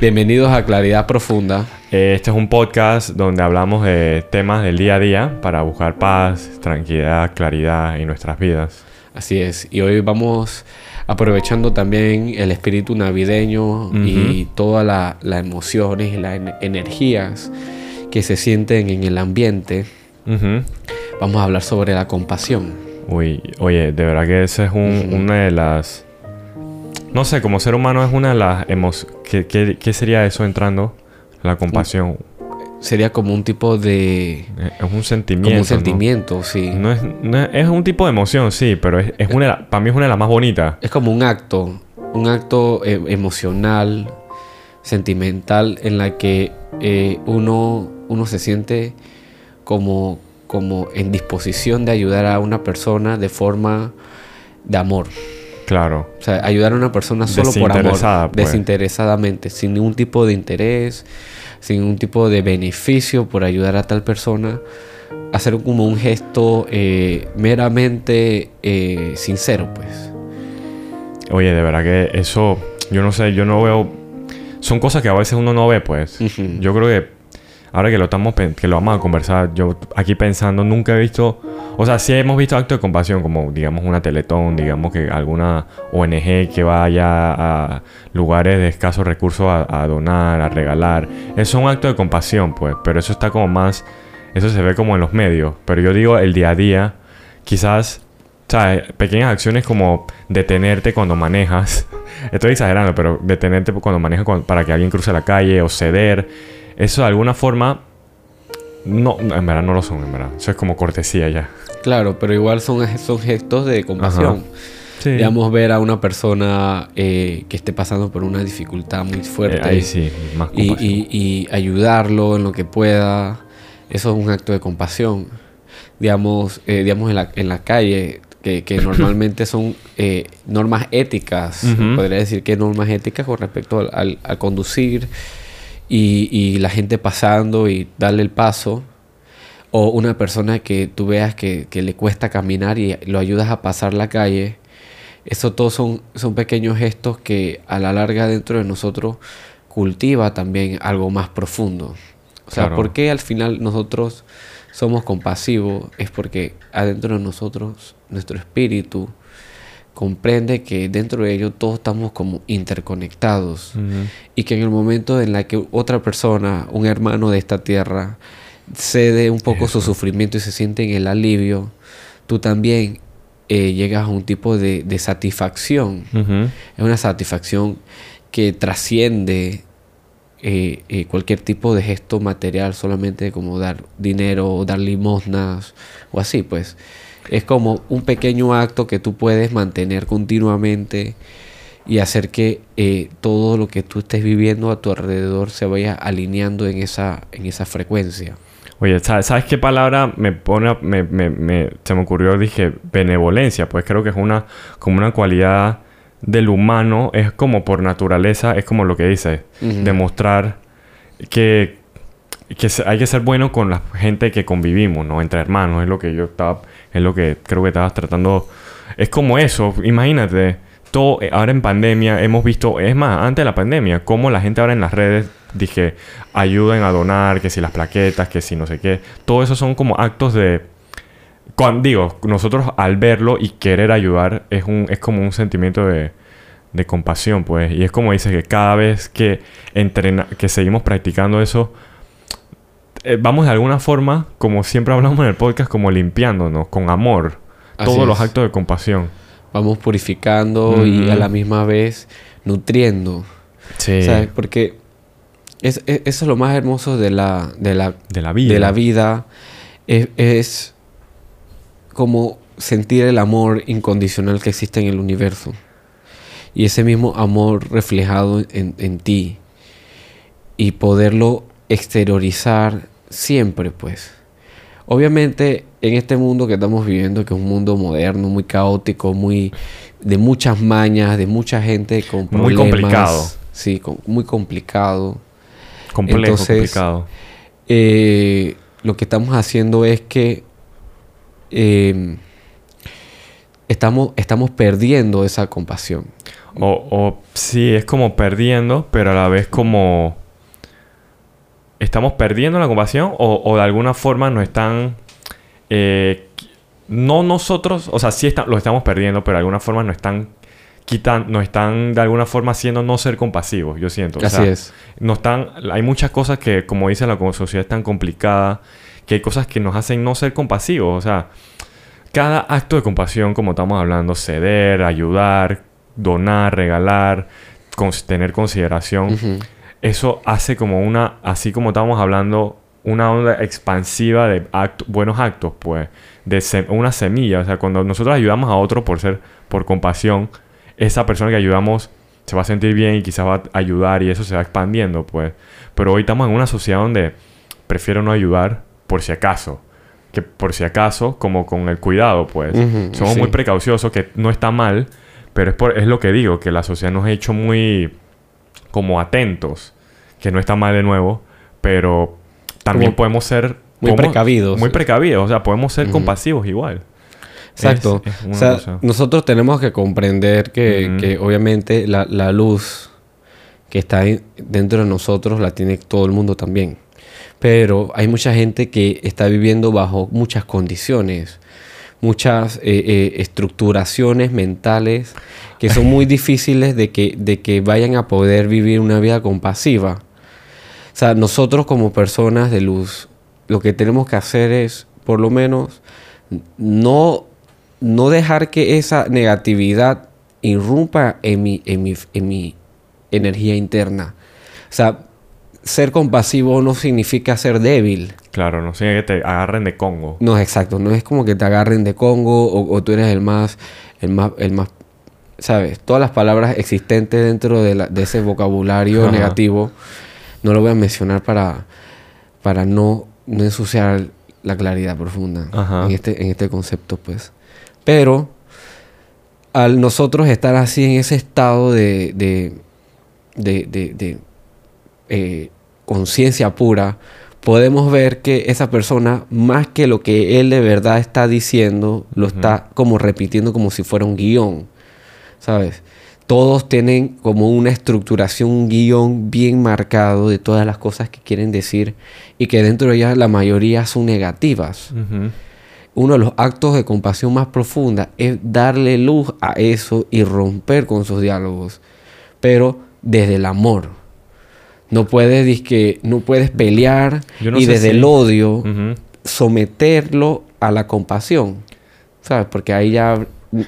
Bienvenidos a Claridad Profunda. Eh, Este es un podcast donde hablamos de temas del día a día para buscar paz, tranquilidad, claridad en nuestras vidas. Así es. Y hoy vamos aprovechando también el espíritu navideño y todas la- las emociones y las en- energías que se sienten en el ambiente. Vamos a hablar sobre la compasión. Uy, oye, de verdad que esa es un- una de las... No sé, como ser humano es una de las emociones... ¿Qué, qué, qué sería eso entrando? La compasión. Sería como un tipo de... Eh, Es un sentimiento. Como un ¿no? sentimiento, sí. No es, no es, es un tipo de emoción, sí, pero es, es una, para mí es una de las más bonitas. Es como un acto, un acto eh, emocional, sentimental, en la que eh, uno, uno se siente como, como en disposición de ayudar a una persona de forma de amor. Claro. O sea, ayudar a una persona solo por amor, pues. desinteresadamente, sin ningún tipo de interés, sin ningún tipo de beneficio por ayudar a tal persona. Hacer como un gesto eh, meramente eh, sincero, pues. Oye, de verdad que eso, yo no sé, yo no veo... Son cosas que a veces uno no ve, pues. Yo creo que ahora que lo estamos que lo vamos a conversar, yo aquí pensando nunca he visto, o sea, sí hemos visto actos de compasión como digamos una Teletón, digamos que alguna ONG que vaya a lugares de escasos recursos a, donar, a regalar. Eso es un acto de compasión, pues, pero eso está como más eso se ve como en los medios, pero yo digo el día a día, quizás ¿sabes? Pequeñas acciones como detenerte cuando manejas. Estoy exagerando, pero detenerte cuando manejas para que alguien cruce la calle o ceder. Eso de alguna forma... No, en verdad no lo son, en verdad. Eso es como cortesía ya. Claro, pero igual son, son gestos de compasión. Sí. Digamos, ver a una persona eh, que esté pasando por una dificultad muy fuerte Eh, ahí sí, más y, compasión. y- y ayudarlo en lo que pueda. Eso es un acto de compasión. Digamos, eh, digamos en, la, en la calle, que, que normalmente son eh, normas éticas. Ujú. Podría decir que normas éticas con respecto al, al- al conducir y, y la gente pasando y darle el paso. O una persona que tú veas que, que le cuesta caminar y lo ayudas a pasar la calle. Eso todos son, son pequeños gestos que a la larga dentro de nosotros cultiva también algo más profundo. O sea, Claro. ¿por qué al final nosotros somos compasivos? Es porque adentro de nosotros, nuestro espíritu comprende que dentro de ello todos estamos como interconectados y que en el momento en la que otra persona, un hermano de esta tierra, cede un poco su sufrimiento y se siente en el alivio, tú también eh, llegas a un tipo de, de satisfacción. Es una satisfacción que trasciende eh, eh, cualquier tipo de gesto material, solamente como dar dinero o dar limosnas o así, pues. Es como un pequeño acto que tú puedes mantener continuamente y hacer que eh, todo lo que tú estés viviendo a tu alrededor se vaya alineando en esa, en esa frecuencia. Oye, ¿sabes, qué palabra me pone, me, me- me- se me ocurrió? Dije, benevolencia. Pues creo que es una, como una cualidad del humano. Es como por naturaleza, es como lo que dice. Ujú. Demostrar que, que hay que ser bueno con la gente que convivimos, ¿no? Entre hermanos. Es lo que yo estaba, es lo que creo que estabas tratando. Es como eso, imagínate. Todo, eh, ahora en pandemia hemos visto, es más, antes de la pandemia, cómo la gente ahora en las redes, dije, ayuden a donar, que si las plaquetas, que si no sé qué. Todo eso son como actos de... cuan- digo, nosotros al verlo y querer ayudar es, un, es como un sentimiento de, de compasión, pues. Y es como dices que cada vez que, entrena, que seguimos practicando eso, eh, vamos de alguna forma, como siempre hablamos en el podcast, como limpiándonos con amor. Así todos los actos de compasión. Vamos purificando y a la misma vez nutriendo. Sí. ¿Sabes? Porque es, es- eso es lo más hermoso de la, de la, De la vida. de la vida. Es, es como sentir el amor incondicional que existe en el universo. Y ese mismo amor reflejado en, en ti. Y poderlo exteriorizar siempre, pues. Obviamente, en este mundo que estamos viviendo, que es un mundo moderno, muy caótico, muy de muchas mañas, de mucha gente con Muy problemas. complicado. Sí, con- muy complicado. Complejo, Entonces, complicado. Eh, lo que estamos haciendo es que eh, estamos, estamos perdiendo esa compasión. O, o sí, es como perdiendo, pero a la vez como... ¿Estamos perdiendo la compasión o, o de alguna forma nos están... eh, no nosotros, o sea, sí está- lo estamos perdiendo, pero de alguna forma nos están quitan, nos están de alguna forma haciendo no ser compasivos, yo siento. O Así sea, es. no están, hay muchas cosas que, como dice la sociedad, es tan complicada, que hay cosas que nos hacen no ser compasivos. O sea, cada acto de compasión, como estamos hablando, ceder, ayudar, donar, regalar, tener consideración, Ujú. Eso hace como una, así como estamos hablando, una onda expansiva de buenos actos, pues, de una semilla. O sea, cuando nosotros ayudamos a otro por ser, por compasión, esa persona que ayudamos se va a sentir bien y quizás va a ayudar y eso se va expandiendo, pues. Pero hoy estamos en una sociedad donde prefiero no ayudar por si acaso. Que por si acaso, como con el cuidado, pues. Somos sí. muy precauciosos, que no está mal, pero es, por, es lo que digo, que la sociedad nos ha hecho muy como atentos, que no está mal de nuevo, pero también Como podemos ser... muy podemos- precavidos. Muy precavidos, o sea, podemos ser compasivos igual. Exacto. Es- es o una sea, cosa. nosotros tenemos que comprender que, que obviamente la, la luz que está en- dentro de nosotros la tiene todo el mundo también. Pero hay mucha gente que está viviendo bajo muchas condiciones, muchas eh, eh, estructuraciones mentales que son muy difíciles de que, de que vayan a poder vivir una vida compasiva. O sea, nosotros como personas de luz, lo que tenemos que hacer es, por lo menos, no, no dejar que esa negatividad irrumpa en mi, en mi, en mi energía interna. O sea, ser compasivo no significa ser débil. Claro, no sé que te agarren de Congo. No exacto, no es como que te agarren de Congo o, o tú eres el más, el más, el más, ¿sabes? Todas las palabras existentes dentro de, la- de ese vocabulario Ajá. negativo, no lo voy a mencionar para, para no, no ensuciar la claridad profunda Ajá. en este, en este concepto, pues. Pero al nosotros estar así en ese estado de, de, de, de- de, eh, conciencia pura, podemos ver que esa persona, más que lo que él de verdad está diciendo, lo está como repitiendo como si fuera un guion, ¿sabes? Todos tienen como una estructuración, un guion bien marcado de todas las cosas que quieren decir y que dentro de ellas la mayoría son negativas uno de los actos de compasión más profunda es darle luz a eso y romper con sus diálogos, pero desde el amor. No puedes, dizque, no puedes pelear no y desde si- el odio someterlo a la compasión, ¿sabes? Porque ahí ya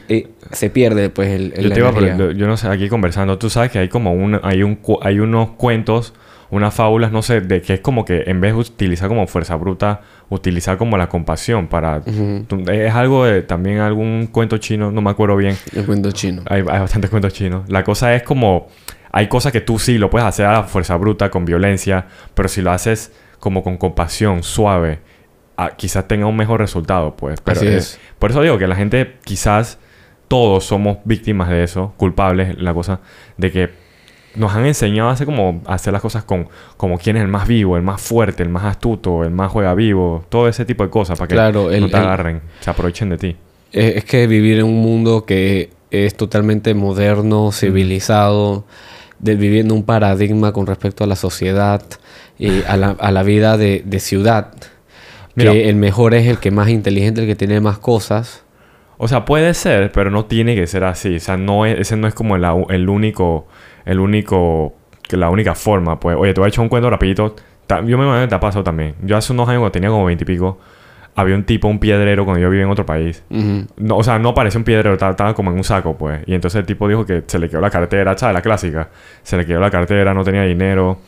eh, se pierde pues el, el Yo te iba yo no sé, aquí conversando, tú sabes que hay como un, hay un, hay unos cuentos, unas fábulas, no sé, de que es como que en vez de utilizar como fuerza bruta, utilizar como la compasión para... Es algo de también algún cuento chino, no me acuerdo bien. El cuento chino. Hay, hay bastantes cuentos chinos. La cosa es como... Hay cosas que tú sí lo puedes hacer a la fuerza bruta, con violencia, pero si lo haces como con compasión, suave, ah, quizás tenga un mejor resultado, pues. Pero Así es- es. Por eso digo que la gente quizás todos somos víctimas de eso, culpables, la cosa de que nos han enseñado a hacer como a hacer las cosas con como quién es el más vivo, el más fuerte, el más astuto, el más juega vivo, todo ese tipo de cosas para que Claro, el- no te el- agarren, se aprovechen de ti. Es, que vivir en un mundo que es totalmente moderno, civilizado, de, viviendo un paradigma con respecto a la sociedad y a la, a la vida de, de ciudad. Mira. Que el mejor es el que más inteligente, el que tiene más cosas. O sea, puede ser, pero no tiene que ser así. O sea, no es, ese no es como u- el único, el único, que la única forma. Pues, oye, te voy a echar un cuento rapidito. Yo me imagino que te ha pasado también. Yo hace unos años, cuando tenía como veintipico, había un tipo, un piedrero, cuando yo vivía en otro país. No, o sea, no parecía un piedrero, estaba, como en un saco, pues. Y entonces el tipo dijo que se le quedó la cartera, ¿sabes? La clásica. Se le quedó la cartera, no tenía dinero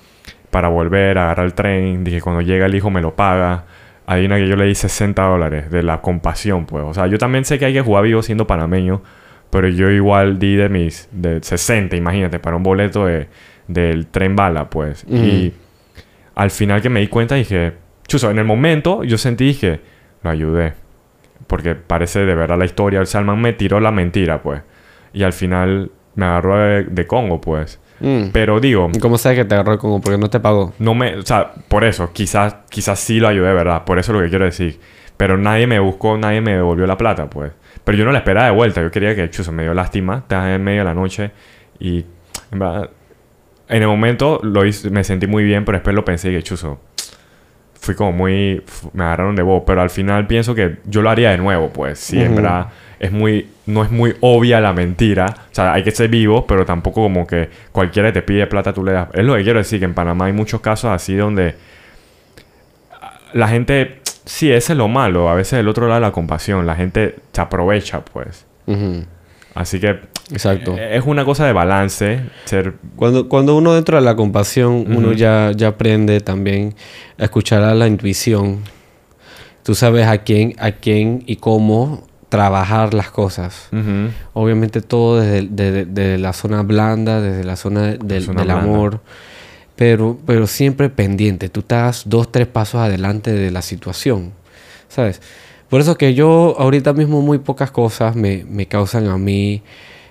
para volver a agarrar el tren. Dije, cuando llega el hijo me lo paga. Hay una que yo le di 60 dólares de la compasión, pues. O sea, yo también sé que hay que jugar vivo siendo panameño. Pero yo igual di de mis... De 60, imagínate, para un boleto de, del tren bala, pues. Y al final que me di cuenta dije... Chuso, en el momento yo sentí dije... Lo ayudé. Porque parece de verdad la historia. El Salman me tiró la mentira, pues. Y al final me agarró de, de Congo, pues. Mm. Pero digo, ¿Y ¿Cómo sabes que te agarró el Congo? Porque no te pagó. no me... O sea, por eso, quizás, quizás sí lo ayudé, ¿verdad? Por eso es lo que quiero decir. Pero nadie me buscó, nadie me devolvió la plata, pues. Pero yo no la esperaba de vuelta. Yo quería que, chuso, me dio lástima. Estás en medio de la noche Y en verdad, en el momento lo hice, me sentí muy bien, pero después lo pensé y que chuzo. Fui como muy. Me agarraron de voz, pero al final pienso que yo lo haría de nuevo, pues. Sí, en verdad es muy. No es muy obvia la mentira. O sea, hay que ser vivo, pero tampoco como que cualquiera que te pide plata tú le das. Es lo que quiero decir, que en Panamá hay muchos casos así donde. La gente. Sí, ese es lo malo. A veces del otro lado la compasión. La gente se aprovecha, pues. Ujú. Así que Exacto. eh, es una cosa de balance. Ser. Cuando, cuando uno dentro de la compasión, uno Ujú. ya, ya aprende también a escuchar a la intuición. Tú sabes a quién, a quién y cómo trabajar las cosas. Ujú. Obviamente todo desde, desde- desde la zona blanda, desde la zona del, zona del blanda. Pero, pero siempre pendiente. Tú estás dos, tres pasos adelante de la situación. ¿Sabes? Por eso que yo ahorita mismo muy pocas cosas me, me causan a mí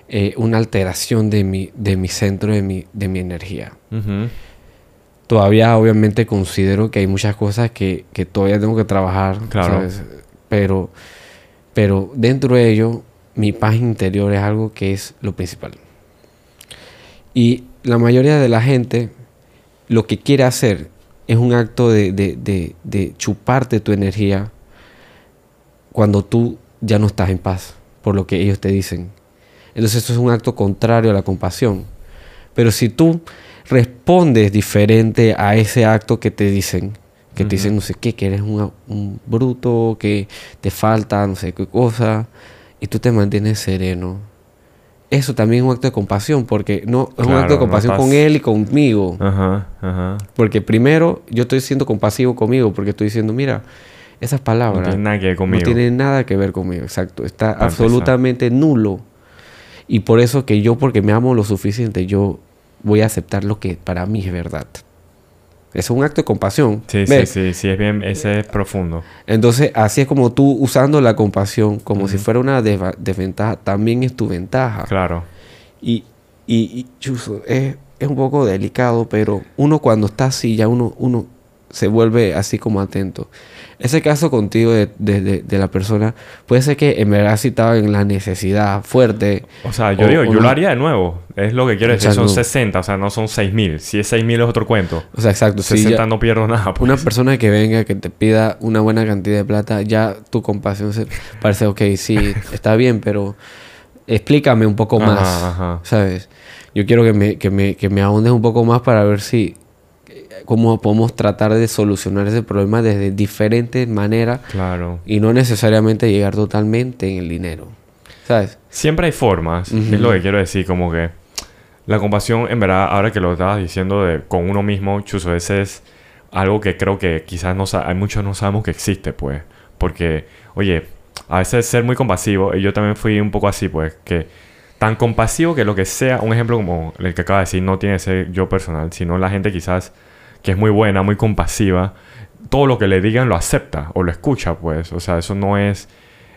eh, una alteración de mi, de mi centro, de mi, de mi energía. Todavía obviamente considero que hay muchas cosas que, que todavía tengo que trabajar, Claro. ¿sabes? Pero, pero dentro de ello, mi paz interior es algo que es lo principal. Y la mayoría de la gente lo que quiere hacer es un acto de, de- de- de chuparte tu energía cuando tú ya no estás en paz por lo que ellos te dicen. Entonces eso es un acto contrario a la compasión. Pero si tú respondes diferente a ese acto que te dicen, que te dicen no sé qué, que eres un, un bruto, que te falta no sé qué cosa, y tú te mantienes sereno. Eso también es un acto de compasión, porque no es un acto de no compasión con él y conmigo. Ajá, ajá. Porque primero yo estoy siendo compasivo conmigo, porque estoy diciendo, mira, esas No palabras tiene nada que ver conmigo. no nada que ver conmigo, exacto. Está Para empezar. absolutamente nulo. Y por eso que yo, porque me amo lo suficiente, yo voy a aceptar lo que para mí es verdad. Es un acto de compasión. Sí, sí, ¿ves? sí, sí, es bien, ese es profundo. Entonces, así es como tú usando la compasión como si fuera una desventaja, también es tu ventaja. Claro. Y, y, y, chuzo, es, es un poco delicado, pero uno cuando está así, ya uno, uno se vuelve así como atento. Ese caso contigo de, de- de- de la persona, puede ser que en verdad sí estaba en la necesidad fuerte. O sea, yo O- digo, o yo no- lo haría de nuevo. Es lo que quiero decir. Son Exacto. 60, o sea, no son 6000. Si es 6000 es otro cuento. O sea, exacto. si 60 ya- no pierdo nada. pues. una persona que venga, que te pida una buena cantidad de plata, ya tu compasión se parece, ok, sí, está bien, pero explícame un poco más, ajá. ¿sabes? Yo quiero que me, que me, que me ahondes un poco más para ver si cómo podemos tratar de solucionar ese problema desde diferentes maneras Claro. y no necesariamente llegar totalmente en el dinero, ¿sabes? Siempre hay formas. Es lo que quiero decir. Como que la compasión, en verdad, ahora que lo estabas diciendo de, con uno mismo, chuzo, ese es algo que creo que quizás no hay muchos no sabemos que existe, pues. Porque, oye, a veces ser muy compasivo, y yo también fui un poco así, pues, que tan compasivo que lo que sea, un ejemplo como el que acaba de decir, no tiene que ser yo personal, sino la gente quizás que es muy buena, muy compasiva, todo lo que le digan lo acepta o lo escucha, pues. O sea, eso no es,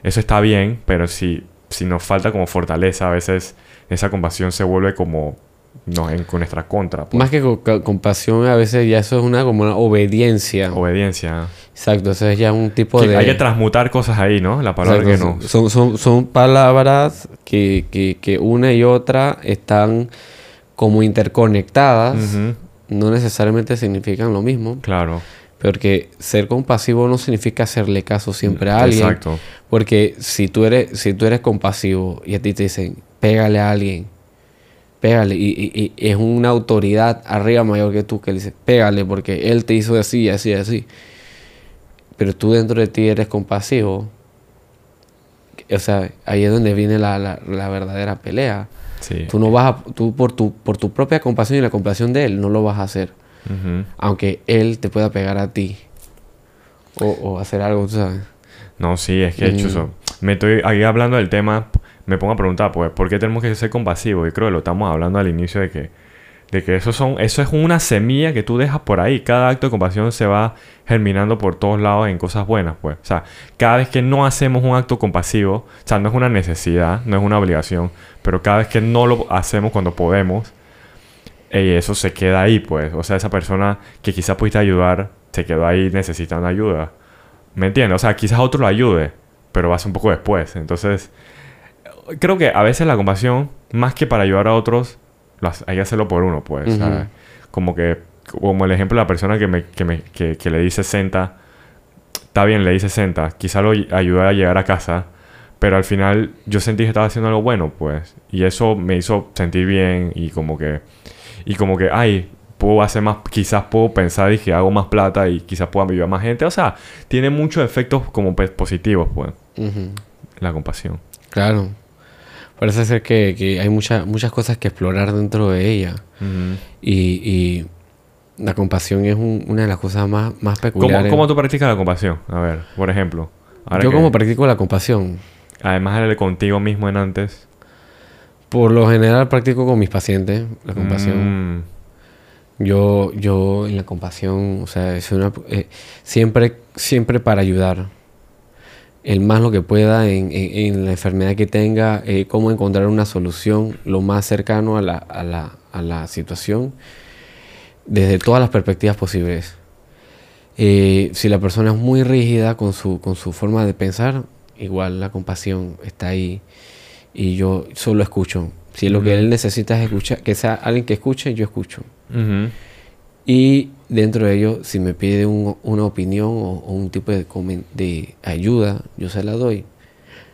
eso está bien, pero si, si nos falta como fortaleza, a veces esa compasión se vuelve como no, en con nuestra contra, pues. Más que co- co- compasión, a veces ya eso es una como una obediencia. Obediencia. Exacto, eso es ya un tipo Que de... Hay que transmutar cosas ahí, ¿no? La palabra Exacto, que no. son, son, son palabras que, que, que una y otra están como interconectadas. Ujú, No necesariamente significan lo mismo. Claro. Porque ser compasivo no significa hacerle caso siempre a alguien. Exacto. Porque si tú eres, si tú eres compasivo y a ti te dicen, pégale a alguien, pégale, y, y- y es una autoridad arriba mayor que tú que le dice, pégale porque él te hizo así, así, así. Pero tú dentro de ti eres compasivo. O sea, ahí es donde viene la, la- la verdadera pelea. Sí. Tú no vas a, tú por tu, por tu propia compasión y la compasión de él, no lo vas a hacer. Aunque él te pueda pegar a ti. O, o hacer algo, tú sabes. No, sí, es que Mm. chuzo. Me estoy ahí hablando del tema, me pongo a preguntar, pues, ¿por qué tenemos que ser compasivos? Y creo que lo estamos hablando al inicio de que, de que eso son, eso es una semilla que tú dejas por ahí. Cada acto de compasión se va germinando por todos lados en cosas buenas, pues. O sea, cada vez que no hacemos un acto compasivo, o sea, no es una necesidad, no es una obligación, pero cada vez que no lo hacemos cuando podemos, y eso se queda ahí, pues. O sea, esa persona que quizás pudiste ayudar, se quedó ahí necesitando ayuda. ¿Me entiendes? O sea, quizás otro lo ayude, pero va a ser un poco después. Entonces, creo que a veces la compasión, más que para ayudar a otros, hay que hacerlo por uno, pues. Como que, como el ejemplo de la persona que, me, que, me, que, que le di 60, está bien, le di 60, quizá lo ay- ayudé a llegar a casa, pero al final yo sentí que estaba haciendo algo bueno, pues. Y eso me hizo sentir bien y como que, y como que, ay, puedo hacer más, quizás puedo pensar y que hago más plata y quizás pueda ayudar a más gente. O sea, tiene muchos efectos como pues, positivos, pues, la compasión. Claro. Parece ser que, que hay muchas muchas cosas que explorar dentro de ella. Y, y la compasión es un- una de las cosas más, más ¿Cómo, peculiares. cómo tú practicas la compasión? A ver, por ejemplo. ahora Yo que- como practico la compasión. Además de contigo mismo en antes. Por lo general practico con mis pacientes la compasión. Mm, Yo, yo en la compasión, o sea, es una, eh, siempre, siempre para ayudar. El más lo que pueda en, en- en la enfermedad que tenga, eh, cómo encontrar una solución lo más cercano a la, a la, a la situación desde todas las perspectivas posibles. Eh, si la persona es muy rígida con su, con su forma de pensar, igual la compasión está ahí y yo solo escucho. Si lo que él necesita es escuchar, que sea alguien que escuche, yo escucho. Y dentro de ello, si me pide un- una opinión o, o un tipo de, ayuda, yo se la doy.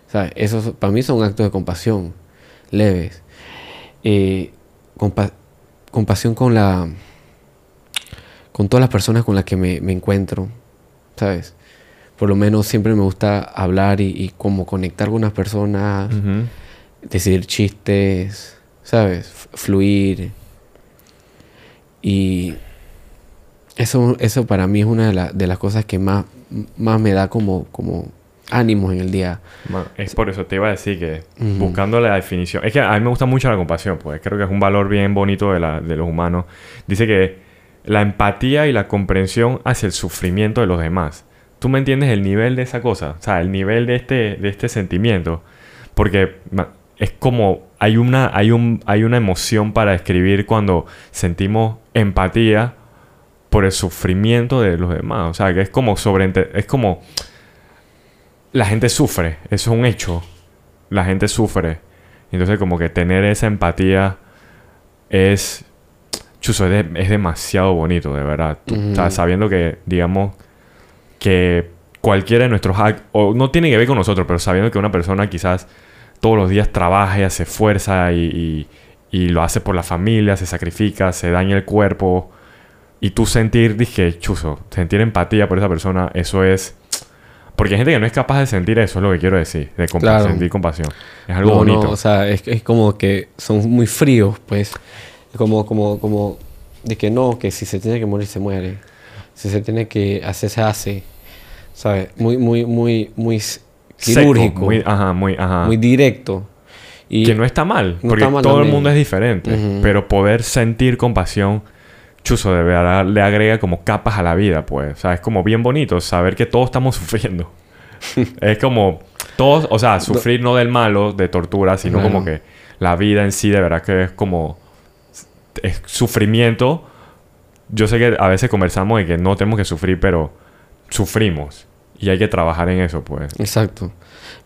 O sea, esos para mí son actos de compasión leves. Eh, compa- compasión con la con todas las personas con las que me, me encuentro, ¿sabes? Por lo menos siempre me gusta hablar y, y como conectar con unas personas, decir chistes, ¿sabes? F- Fluir. Y eso, eso para mí es una de, la- de las cosas que más, más me da como, como ánimos en el día. Es por eso te iba a decir que buscando la definición. Es que a mí me gusta mucho la compasión, pues creo que es un valor bien bonito de, la, de los humanos. Dice que la empatía y la comprensión hacia el sufrimiento de los demás. ¿Tú me entiendes el nivel de esa cosa? O sea, el nivel de este, de este sentimiento. Porque es como hay una, hay, un, hay una emoción para describir cuando sentimos empatía por el sufrimiento de los demás. O sea, que es como sobre... Es como la gente sufre, eso es un hecho. La gente sufre. Entonces como que tener esa empatía es... Chuso, es, de- es demasiado bonito, de verdad. Tú, sabiendo que, digamos, que cualquiera de nuestros actos, o no tiene que ver con nosotros, pero sabiendo que una persona quizás todos los días trabaja y hace fuerza y, y- y lo hace por la familia, se sacrifica, se daña el cuerpo, y tú sentir, dije, chuzo, sentir empatía por esa persona, eso es... Porque hay gente que no es capaz de sentir eso, es lo que quiero decir, de compa- Claro. sentir compasión. Es algo No, no, bonito. o sea, es, es como que son muy fríos, pues. Como, como, como de que no, que si se tiene que morir, se muere. Si se tiene que hacer, se hace. ¿Sabes? Muy, muy, muy, muy s- Seco, quirúrgico. muy, muy, ajá, muy, ajá. directo. Y que no está mal, no porque está mal todo el también. mundo es diferente. Ujú. Pero poder sentir compasión, chuzo, de verdad le agrega como capas a la vida, pues. O sea, es como bien bonito saber que todos estamos sufriendo. es como todos, o sea, sufrir no del malo, de tortura, sino como que la vida en sí de verdad que es como es sufrimiento. Yo sé que a veces conversamos de que no tenemos que sufrir, pero sufrimos. Y hay que trabajar en eso, pues. Exacto.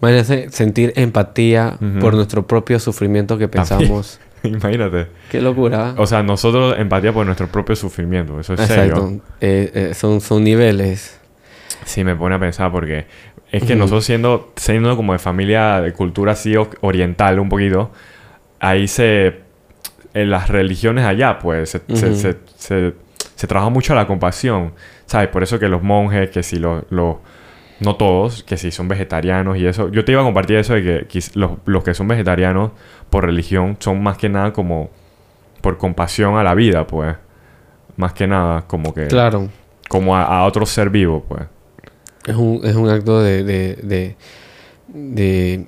Imagínate sentir empatía por nuestro propio sufrimiento que También. pensamos. Imagínate. Qué locura. O sea, nosotros empatía por nuestro propio sufrimiento. Eso es Exacto. serio. Eh, eh, son, son niveles. Sí, me pone a pensar porque es que nosotros siendo, siendo como de familia de cultura así oriental un poquito, ahí se... En las religiones allá, pues, se, se, se, se- se trabaja mucho la compasión, ¿sabes? Por eso que los monjes, que si los... los- no todos, que si son vegetarianos y eso. Yo te iba a compartir eso de que los, los que son vegetarianos por religión son más que nada como por compasión a la vida, pues. Más que nada, como que... Claro. Como a, a otro ser vivo, pues. Es un, es un acto de, de, de, de,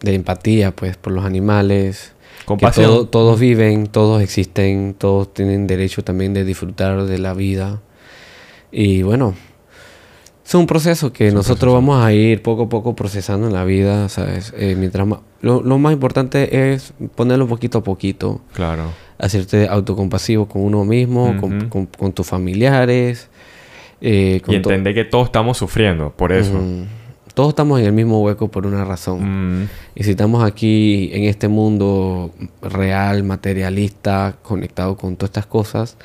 de empatía, pues, por los animales. Que Compasión. todo- todos viven, todos existen, todos tienen derecho también de disfrutar de la vida. Y bueno, es un proceso que nosotros proceso. vamos a ir poco a poco procesando en la vida, ¿sabes? Eh, mientras más, lo, lo más importante es ponerlo poquito a poquito, Claro. hacerte autocompasivo con uno mismo, con, Ujú. con- con tus familiares. eh, con Y to- entender que todos estamos sufriendo por eso. Todos estamos en el mismo hueco por una razón. Mm, Y si estamos aquí en este mundo real, materialista, conectado con todas estas cosas,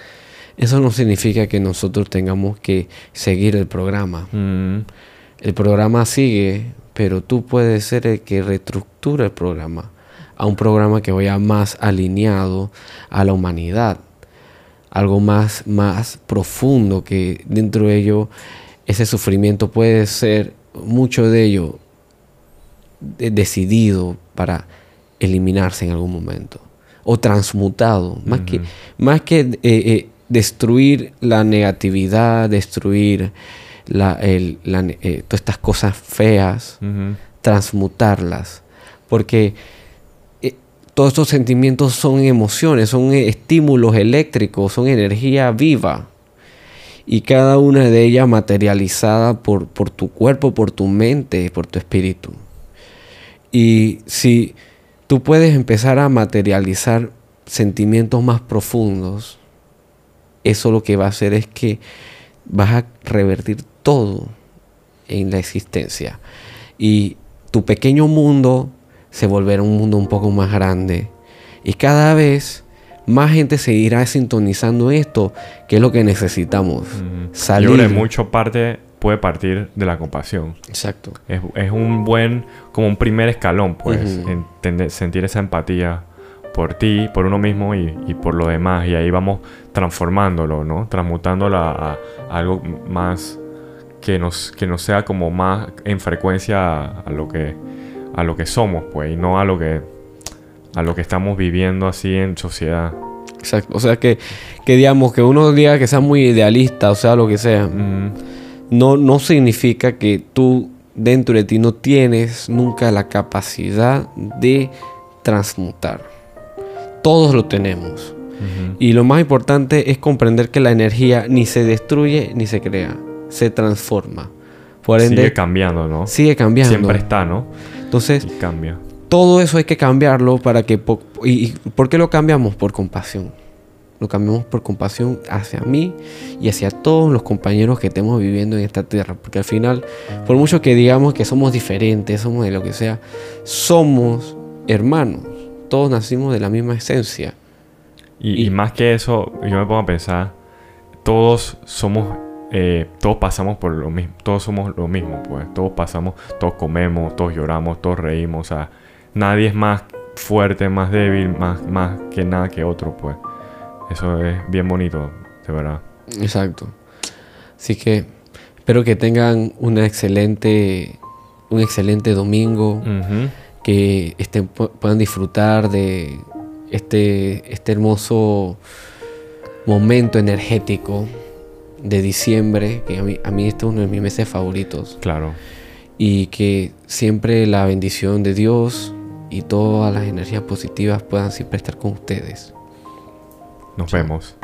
eso no significa que nosotros tengamos que seguir el programa. mm, El programa sigue, pero tú puedes ser el que reestructura el programa a un programa que vaya más alineado a la humanidad. Algo más, más profundo que dentro de ello ese sufrimiento puede ser mucho de ello de- decidido para eliminarse en algún momento o transmutado más que más que eh, eh, destruir la negatividad destruir la, el- la ne- eh, todas estas cosas feas transmutarlas. Porque eh, todos estos sentimientos son emociones son estímulos eléctricos son energía viva. Y cada una de ellas materializada por, por tu cuerpo, por tu mente, por tu espíritu. Y si tú puedes empezar a materializar sentimientos más profundos, eso lo que va a hacer es que vas a revertir todo en la existencia. Y tu pequeño mundo se volverá un mundo un poco más grande. Y cada vez más gente seguirá sintonizando esto, que es lo que necesitamos. Salir. Yo creo que mucho parte puede partir de la compasión. Exacto. Es, es un buen, como un primer escalón, pues, entender- sentir esa empatía por ti, por uno mismo y, y por lo demás. Y ahí vamos transformándolo, ¿no? Transmutándolo a, a algo más que nos, que nos sea como más en frecuencia a, a lo que a lo que somos, pues, y no a lo que a lo que estamos viviendo así en sociedad. Exacto. O sea que, que digamos que uno diga que sea muy idealista, o sea, lo que sea, no, no significa que tú dentro de ti no tienes nunca la capacidad de transmutar. Todos lo tenemos. Y lo más importante es comprender que la energía ni se destruye ni se crea, se transforma. Por ende, Sigue cambiando, ¿no? sigue cambiando. Siempre está, ¿no? Entonces, Y cambia. todo eso hay que cambiarlo para que... po- ¿Y, y por qué lo cambiamos? Por compasión. Lo cambiamos por compasión hacia mí y hacia todos los compañeros que estemos viviendo en esta tierra. Porque al final, por mucho que digamos que somos diferentes, somos de lo que sea, somos hermanos. Todos nacimos de la misma esencia. Y, Y- y más que eso, yo me pongo a pensar, todos somos, eh, todos pasamos por lo mismo, todos somos lo mismo, pues, todos pasamos, todos comemos, todos lloramos, todos reímos, o sea, nadie es más fuerte, más débil, más, más que nada que otro, pues. Eso es bien bonito, de verdad. Exacto. Así que espero que tengan una excelente, un excelente domingo. Que pu- puedan disfrutar de este, este hermoso momento energético de diciembre, que a mí, a mí este es uno de mis meses favoritos, Claro. y que siempre la bendición de Dios y todas las energías positivas puedan siempre estar con ustedes. Nos vemos.